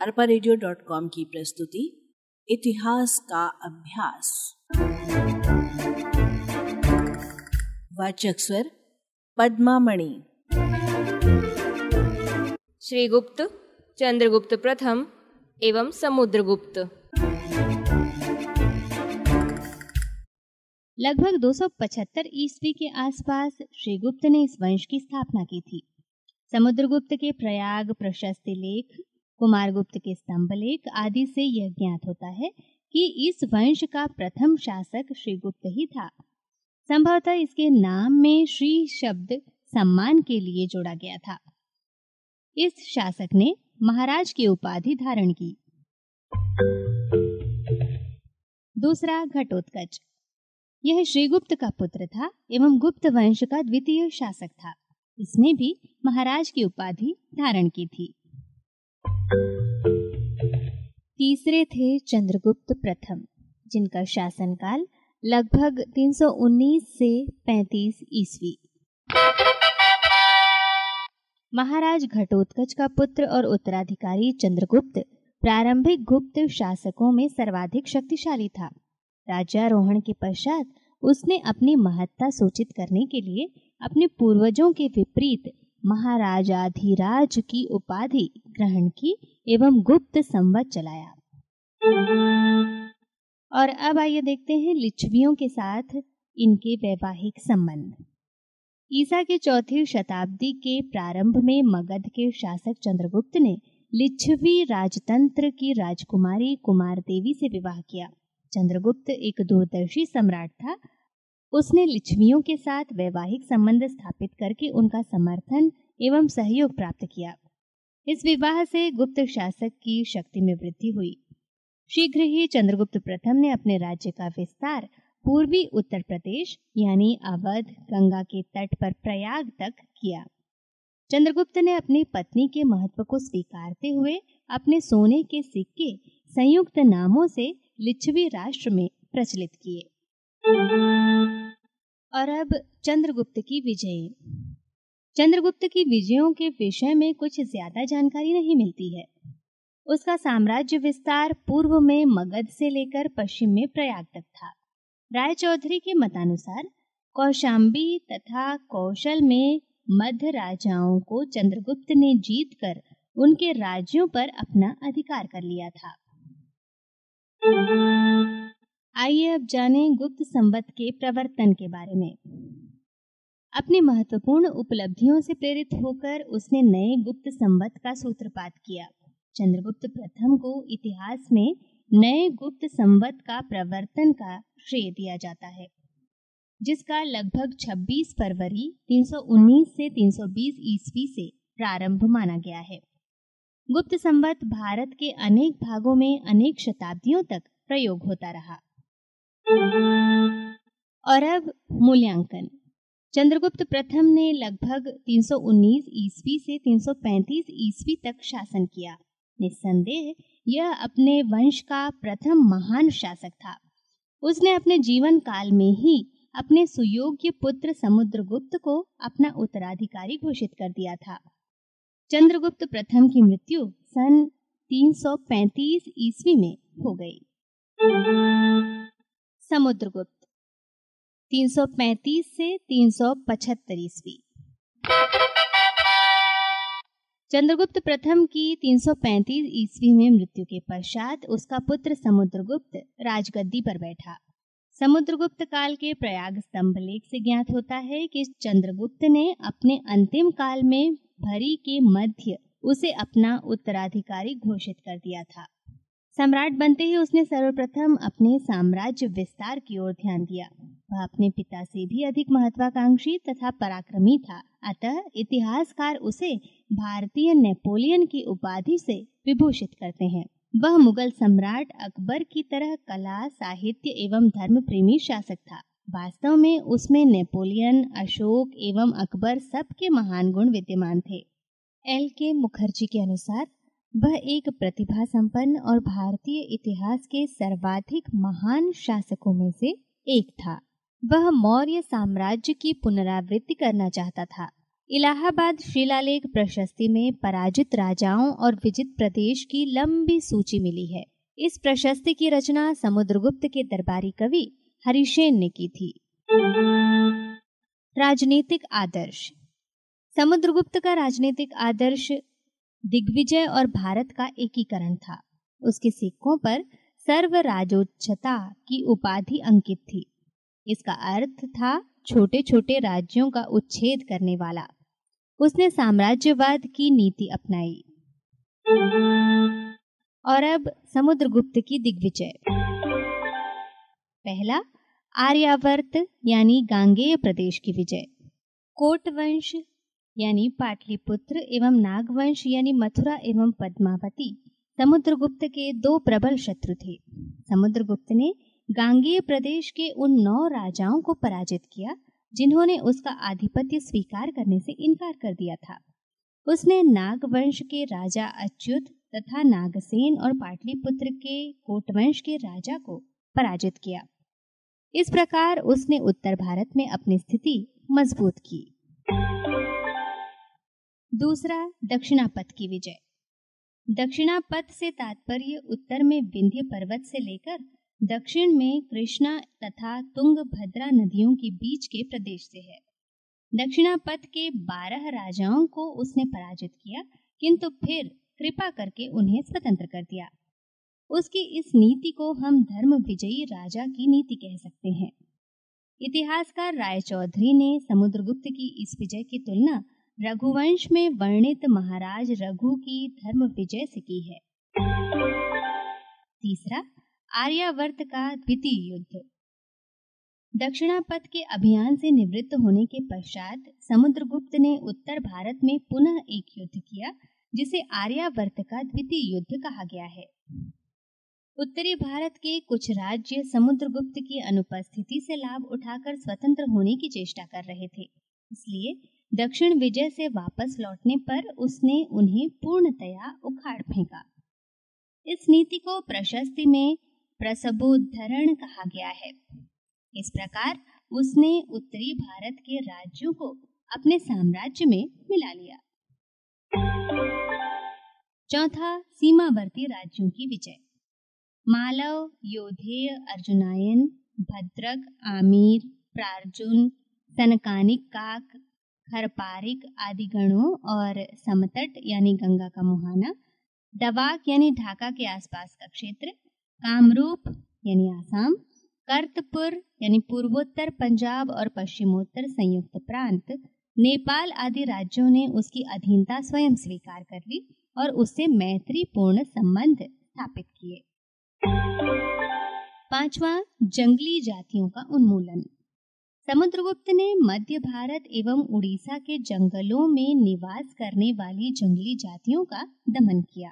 अरपा की प्रस्तुति इतिहास का अभ्यास। वाचक स्वर पद्मामणि। श्रीगुप्त चंद्रगुप्त प्रथम एवं समुद्रगुप्त। लगभग 275 ईस्वी के आसपास श्रीगुप्त ने इस वंश की स्थापना की थी। समुद्रगुप्त के प्रयाग, प्रशस्ति लेख, कुमारगुप्त के स्तंभ लेख आदि से यह ज्ञात होता है कि इस वंश का प्रथम शासक श्रीगुप्त ही था। संभवतः इसके नाम में श्री शब्द सम्मान के लिए जोड़ा गया था। इस शासक ने महाराज की उपाधि धारण की। दूसरा घटोत्कच। यह श्रीगुप्त का पुत्र था एवं गुप्त वंश का द्वितीय शासक था। इसने भी महाराज की उपाधि धारण की थी। तीसरे थे चंद्रगुप्त प्रथम, जिनका शासनकाल लगभग 319 से 35 ईस्वी। महाराज घटोत्कच का पुत्र और उत्तराधिकारी चंद्रगुप्त प्रारंभिक गुप्त शासकों में सर्वाधिक शक्तिशाली था। राज्यारोहण के पश्चात उसने अपनी महत्ता सूचित करने के लिए अपने पूर्वजों के विपरीत महाराजाधिराज की उपाधि ग्रहण की एवं गुप्त संवत चलाया। और अब आइए देखते हैं लिच्छवियों के साथ इनके वैवाहिक संबंध। ईसा के चौथी शताब्दी के प्रारंभ में मगध के शासक चंद्रगुप्त ने लिच्छवी राजतंत्र की राजकुमारी कुमार देवी से विवाह किया। चंद्रगुप्त एक दूरदर्शी सम्राट था। उसने लिच्छवियों के साथ वैवाहिक संबंध स्थापित करके उनका समर्थन एवं सहयोग प्राप्त किया। इस विवाह से गुप्त शासक की शक्ति में वृद्धि हुई। शीघ्र ही चंद्रगुप्त प्रथम ने अपने राज्य का विस्तार पूर्वी उत्तर प्रदेश, यानी अवध, गंगा के तट पर प्रयाग तक किया। चंद्रगुप्त ने अपनी पत्नी के महत्व को स्वीकारते हुए अपने सोने के सिक्के संयुक्त नामों से लिच्छवी राष्ट्र में प्रचलित किए। और अब चंद्रगुप्त की विजय। चंद्रगुप्त की विजयों के विषय में कुछ ज़्यादा जानकारी नहीं मिलती है। उसका साम्राज्य विस्तार पूर्व में मगध से लेकर पश्चिम में प्रयाग तक था। राय चौधरी के मतानुसार कौशाम्बी तथा कौशल में मध्य राजाओं को चंद्रगुप्त ने जीतकर उनके राज्यों पर अपना अधिकार कर लिया था। आइए अब जानें गुप्त संवत के प्रवर्तन के बारे में। अपनी महत्वपूर्ण उपलब्धियों से प्रेरित होकर उसने नए गुप्त संवत का सूत्रपात किया। चंद्रगुप्त प्रथम को इतिहास में नए गुप्त संवत का प्रवर्तन का श्रेय दिया जाता है, जिसका लगभग 26 फरवरी 319 से 320 ईस्वी से प्रारंभ माना गया है। गुप्त संवत भारत के अनेक भागों में अनेक शताब्दियों तक प्रयोग होता रहा। और अब मूल्यांकन। चंद्रगुप्त प्रथम ने लगभग 319 ईस्वी से 335 ईस्वी तक शासन किया। निस्संदेह, यह अपने वंश का प्रथम महान शासक था। उसने अपने जीवन काल में ही अपने सुयोग्य पुत्र समुद्रगुप्त को अपना उत्तराधिकारी घोषित कर दिया था। चंद्रगुप्त प्रथम की मृत्यु सन 335 ईस्वी में हो गई। समुद्रगुप्त 335 से 375 ईस्वी। चंद्रगुप्त प्रथम की 335 ईस्वी में मृत्यु के पश्चात उसका पुत्र समुद्रगुप्त राजगद्दी पर बैठा। समुद्रगुप्त काल के प्रयाग स्तंभ लेख से ज्ञात होता है कि चंद्रगुप्त ने अपने अंतिम काल में भरी के मध्य उसे अपना उत्तराधिकारी घोषित कर दिया था। सम्राट बनते ही उसने सर्वप्रथम अपने साम्राज्य विस्तार की ओर ध्यान दिया। वह अपने पिता से भी अधिक महत्वाकांक्षी तथा पराक्रमी था। अतः इतिहासकार उसे भारतीय नेपोलियन की उपाधि से विभूषित करते हैं। वह मुगल सम्राट अकबर की तरह कला, साहित्य एवं धर्म प्रेमी शासक था। वास्तव में उसमें नेपोलियन, अशोक एवं अकबर सबके महान गुण विद्यमान थे। एल के मुखर्जी के अनुसार, वह एक प्रतिभा संपन्न और भारतीय इतिहास के सर्वाधिक महान शासकों में से एक था। वह मौर्य साम्राज्य की पुनरावृत्ति करना चाहता था। इलाहाबाद शिलालेख प्रशस्ति में पराजित राजाओं और विजित प्रदेश की लंबी सूची मिली है। इस प्रशस्ति की रचना समुद्रगुप्त के दरबारी कवि हरिशेन ने की थी। राजनीतिक आदर्श। समुद्रगुप्त का राजनीतिक आदर्श दिग्विजय और भारत का एकीकरण था। उसके सिक्कों पर सर्व राजोच्चता की उपाधि अंकित थी। इसका अर्थ था छोटे छोटे राज्यों का उच्छेद करने वाला। उसने साम्राज्यवाद की नीति अपनाई। और अब समुद्रगुप्त की दिग्विजय। पहला, आर्यावर्त यानी गांगेय प्रदेश की विजय। कोट वंश यानी पाटलिपुत्र एवं नागवंश यानी मथुरा एवं पद्मावती समुद्रगुप्त के दो प्रबल शत्रु थे। समुद्रगुप्त ने गांगेय प्रदेश के उन नौ राजाओं को पराजित किया, जिन्होंने उसका आधिपत्य स्वीकार करने से इनकार कर दिया था। उसने नागवंश के राजा अच्युत तथा नागसेन और पाटलिपुत्र के कोटवंश के राजा को पराजित किया। इस प्रकार उसने उत्तर भारत में अपनी स्थिति मज़बूत की। दूसरा, दक्षिणापथ की विजय। दक्षिणापथ से तात्पर्य उत्तर में विंध्य पर्वत से लेकर दक्षिण में कृष्णा तथा तुंगभद्रा नदियों के बीच के प्रदेश से है। दक्षिणापथ के बारह राजाओं को उसने पराजित किया, किंतु फिर कृपा करके उन्हें स्वतंत्र कर दिया। उसकी इस नीति को हम धर्म विजयी राजा की नीति कह सकते हैं। इतिहासकार राय चौधरी ने समुद्रगुप्त की इस विजय की तुलना रघुवंश में वर्णित महाराज रघु की धर्म विजय से की है। तीसरा आर्यावर्त का द्वितीय युद्ध। दक्षिणापथ के अभियान से निवृत्त होने के पश्चात समुद्रगुप्त ने उत्तर भारत में पुनः एक युद्ध किया, जिसे आर्यावर्त का द्वितीय युद्ध कहा गया है। उत्तरी भारत के कुछ राज्य समुद्रगुप्त की अनुपस्थिति से लाभ उठाकर स्वतंत्र होने की चेष्टा कर रहे थे। इसलिए दक्षिण विजय से वापस लौटने पर उसने उन्हें पूर्णतया उखाड़ फेंका। इस नीति को प्रशस्ति में प्रसबोद्धरण कहा गया है। इस प्रकार उसने उत्तरी भारत के राज्यों को अपने साम्राज्य में मिला लिया। चौथा सीमावर्ती राज्यों की विजय। मालव, योधेय, अर्जुनायन, भद्रक, आमिर, प्रार्जुन, सनकानिक काक, खरपारिक आदि गणों और समतट यानी गंगा का मुहाना, दवाक यानी ढाका के आसपास का क्षेत्र कामरूप, यानी आसाम, कर्तपुर, यानी पूर्वोत्तर पंजाब और पश्चिमोत्तर संयुक्त प्रांत, नेपाल आदि राज्यों ने उसकी अधीनता स्वयं स्वीकार कर ली और उससे मैत्रीपूर्ण संबंध स्थापित किए। पांचवा, जंगली जातियों का उन्मूलन। समुद्रगुप्त ने मध्य भारत एवं उड़ीसा के जंगलों में निवास करने वाली जंगली जातियों का दमन किया।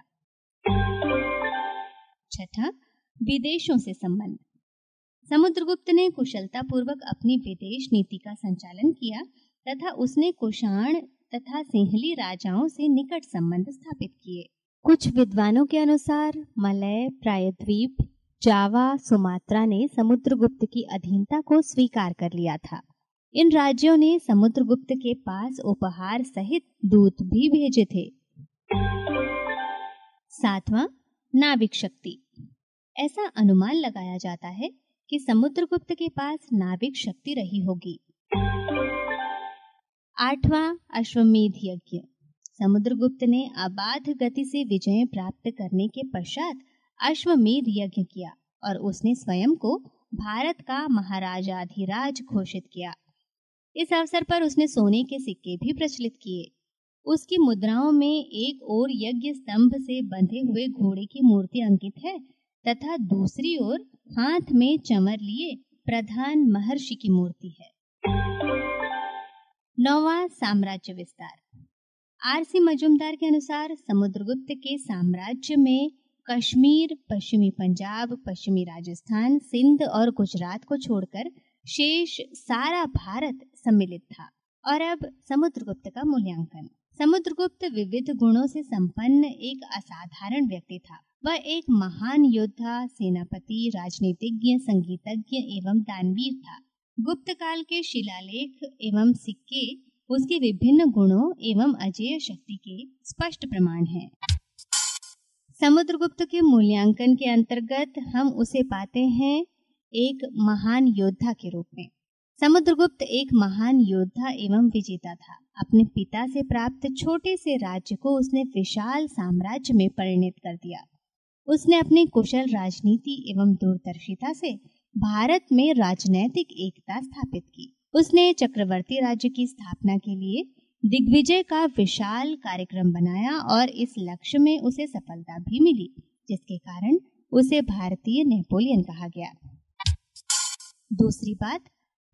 छठा विदेशों से संबंध। समुद्रगुप्त ने कुशलता पूर्वक अपनी विदेश नीति का संचालन किया तथा उसने कुषाण तथा सिंहली राजाओं से निकट संबंध स्थापित किए। कुछ विद्वानों के अनुसार, मलय, प्रायद्वीप, जावा, सुमात्रा ने समुद्रगुप्त की अधीनता को स्वीकार कर लिया था। इन राज्यों ने समुद्रगुप्त के पास उपहार सहित दूत भी भेजे थे। सातवां, नाविक शक्ति। ऐसा अनुमान लगाया जाता है कि समुद्रगुप्त के पास नाविक शक्ति रही होगी। आठवां अश्वमेध यज्ञ। समुद्रगुप्त ने अबाध गति से विजय प्राप्त करने के पश्चात अश्वमेध यज्ञ किया और उसने स्वयं को भारत का महाराजाधिराज घोषित किया। इस अवसर पर उसने सोने के सिक्के भी प्रचलित किए। उसकी मुद्राओं में एक और यज्ञ स्तंभ से बंधे हुए घोड़े की मूर्ति अंकित है तथा दूसरी ओर हाथ में चमर लिए प्रधान महर्षि की मूर्ति है। नौवा साम्राज्य विस्तार। आरसी मजुमदार के अनुसार समुद्रगुप्त के साम्राज्य में कश्मीर, पश्चिमी पंजाब, पश्चिमी राजस्थान, सिंध और गुजरात को छोड़कर शेष सारा भारत सम्मिलित था और अब समुद्रगुप्त का मूल्यांकन। समुद्रगुप्त विविध गुणों से संपन्न एक असाधारण व्यक्ति था। वह एक महान योद्धा, सेनापति, राजनीतिज्ञ, संगीतज्ञ एवं दानवीर था। गुप्त काल के शिलालेख एवं सिक्के उसके विभिन्न गुणों एवं अजय शक्ति के स्पष्ट प्रमाण हैं। समुद्रगुप्त के मूल्यांकन के अंतर्गत हम उसे पाते हैं एक महान योद्धा के रूप में। समुद्रगुप्त एक महान योद्धा एवं विजेता था। अपने पिता से प्राप्त छोटे से राज्य को उसने विशाल साम्राज्य में परिणत कर दिया। उसने अपनी कुशल राजनीति एवं दूरदर्शिता से भारत में राजनैतिक एकता स्थापित की। उसने चक्रवर्ती राज्य की स्थापना के लिए दिग्विजय का विशाल कार्यक्रम बनाया और इस लक्ष्य में उसे सफलता भी मिली, जिसके कारण उसे भारतीय नेपोलियन कहा गया। दूसरी बात,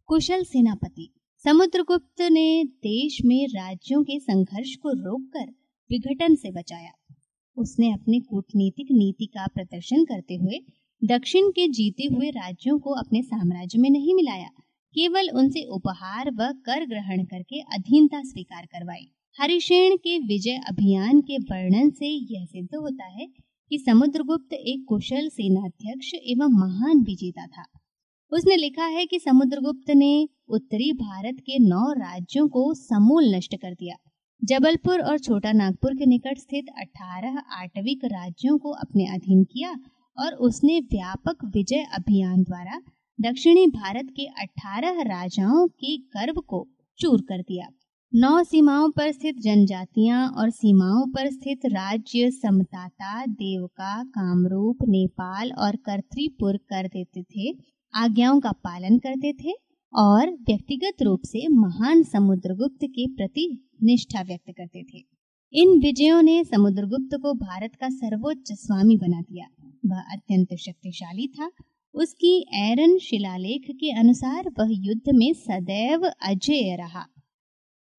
कुशल सेनापति। समुद्रगुप्त ने देश में राज्यों के संघर्ष को रोककर विघटन से बचाया। उसने अपनी कूटनीतिक नीति का प्रदर्शन करते हुए दक्षिण के जीते हुए राज्यों को अपने साम्राज्य में नहीं मिलाया। केवल उनसे उपहार व कर ग्रहण करके अधीनता स्वीकार करवाई। हरिशेण के विजय अभियान के वर्णन से यह सिद्ध होता है कि समुद्रगुप्त एक कुशल सेनाध्यक्ष एवं महान विजेता था। उसने लिखा है कि समुद्रगुप्त ने उत्तरी भारत के नौ राज्यों को समूल नष्ट कर दिया। जबलपुर और छोटा नागपुर के निकट स्थित 18 आटविक राज्यों को अपने अधीन किया और उसने व्यापक विजय अभियान द्वारा दक्षिणी भारत के 18 राजाओं के गर्व को चूर कर दिया। नौ सीमाओं पर स्थित जनजातियाँ और सीमाओं पर स्थित राज्य समताता, देवका, कामरूप, नेपाल और कर्तरीपुर कर देते थे, आज्ञाओं का पालन करते थे और व्यक्तिगत रूप से महान समुद्रगुप्त के प्रति निष्ठा व्यक्त करते थे। इन विजयों ने समुद्रगुप्त को भारत का सर्वोच्च स्वामी बना दिया। वह अत्यंत शक्तिशाली था। उसकी एरन शिलालेख के अनुसार वह युद्ध में सदैव अजय रहा।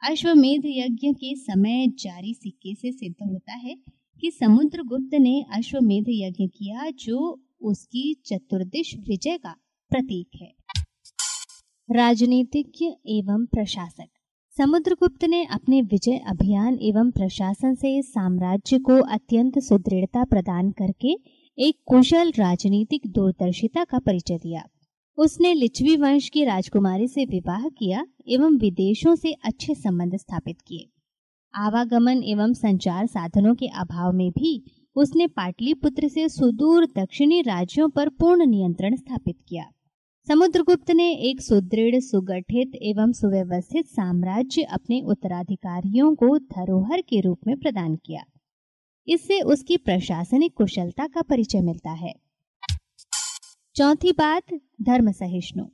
अश्वमेध यज्ञ के समय जारी सिक्के से सिद्ध होता है कि समुद्रगुप्त ने अश्वमेध यज्ञ किया, जो उसकी चतुर्दिश विजय का प्रतीक है। राजनीतिज्ञ एवं प्रशासक। समुद्रगुप्त ने अपने विजय अभियान एवं प्रशासन से साम्राज्य को अत्यंत सुदृढ़ता प्रदान करके एक कुशल राजनीतिक दूरदर्शिता का परिचय दिया। उसने लिच्छवी वंश की राजकुमारी से विवाह किया एवं विदेशों से अच्छे संबंध स्थापित किए। आवागमन एवं संचार साधनों के अभाव में भी उसने पाटलिपुत्र से सुदूर दक्षिणी राज्यों पर पूर्ण नियंत्रण स्थापित किया। समुद्रगुप्त ने एक सुदृढ़, सुगठित एवं सुव्यवस्थित साम्राज्य अपने उत्तराधिकारियों को धरोहर के रूप में प्रदान किया। इससे उसकी प्रशासनिक कुशलता का परिचय मिलता है। चौथी बात, धर्म सहिष्णु।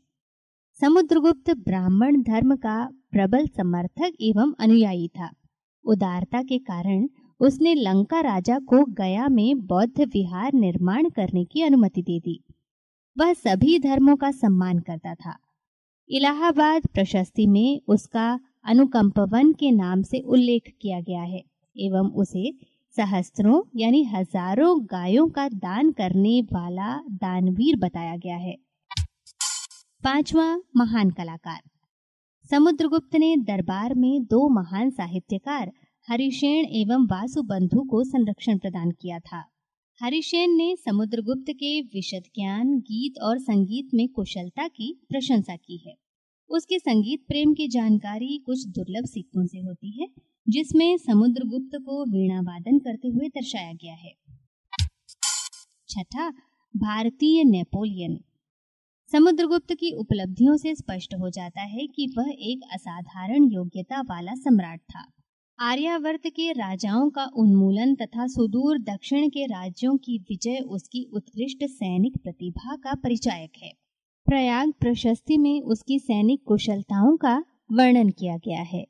समुद्रगुप्त ब्राह्मण धर्म का प्रबल समर्थक एवं अनुयायी था। उदारता के कारण उसने लंका राजा को गया में बौद्ध विहार निर्माण करने की अनुमति दे दी। वह सभी धर्मों का सम्मान करता था। इलाहाबाद प्रशस्ति में उसका अनुकंपवन के नाम से उल्लेख किया गया है एवं उसे सहस्त्रों यानी हज़ारों गायों का दान करने वाला दानवीर बताया गया है। पांचवा महान कलाकार। समुद्रगुप्त ने दरबार में दो महान साहित्यकार हरिशेण एवं वासुबंधु को संरक्षण प्रदान किया था। हरिशेन ने समुद्रगुप्त के विशद ज्ञान गीत और संगीत में कुशलता की प्रशंसा की है। उसके संगीत प्रेम की जानकारी कुछ दुर्लभ सिक्कों से होती है, जिसमें समुद्रगुप्त को वीणा वादन करते हुए दर्शाया गया है। छठा, भारतीय नेपोलियन। समुद्रगुप्त की उपलब्धियों से स्पष्ट हो जाता है कि वह एक असाधारण योग्यता वाला सम्राट था। आर्यावर्त के राजाओं का उन्मूलन तथा सुदूर दक्षिण के राज्यों की विजय उसकी उत्कृष्ट सैनिक प्रतिभा का परिचायक है। प्रयाग प्रशस्ति में उसकी सैनिक कुशलताओं का वर्णन किया गया है।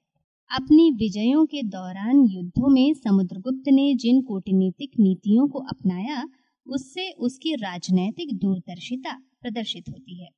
अपनी विजयों के दौरान युद्धों में समुद्रगुप्त ने जिन कूटनीतिक नीतियों को अपनाया, उससे उसकी राजनैतिक दूरदर्शिता प्रदर्शित होती है।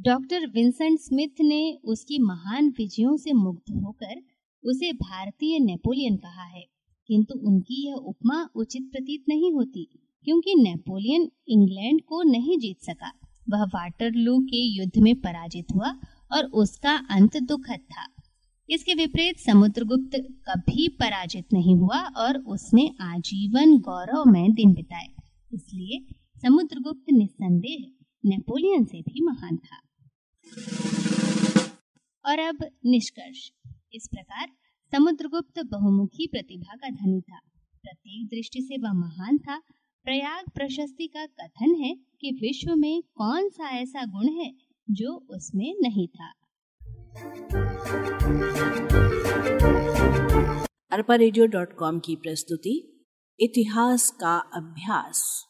डॉक्टर विंसेंट स्मिथ ने उसकी महान विजयों से मुग्ध होकर उसे भारतीय नेपोलियन कहा है। किंतु उनकी यह उपमा उचित प्रतीत नहीं होती, क्योंकि नेपोलियन इंग्लैंड को नहीं जीत सका। वह वाटरलू के युद्ध में पराजित हुआ और उसका अंत दुखद था। इसके विपरीत समुद्रगुप्त कभी पराजित नहीं हुआ और उसने आजीवन गौरव में दिन बिताए। इसलिए समुद्रगुप्त निस्संदेह नेपोलियन से भी महान था। और अब निष्कर्ष। इस प्रकार समुद्रगुप्त बहुमुखी प्रतिभा का धनी था। प्रत्येक दृष्टि से वह महान था। प्रयाग प्रशस्ति का कथन है कि विश्व में कौन सा ऐसा गुण है जो उसमें नहीं था। अरपा की प्रस्तुति, इतिहास का अभ्यास।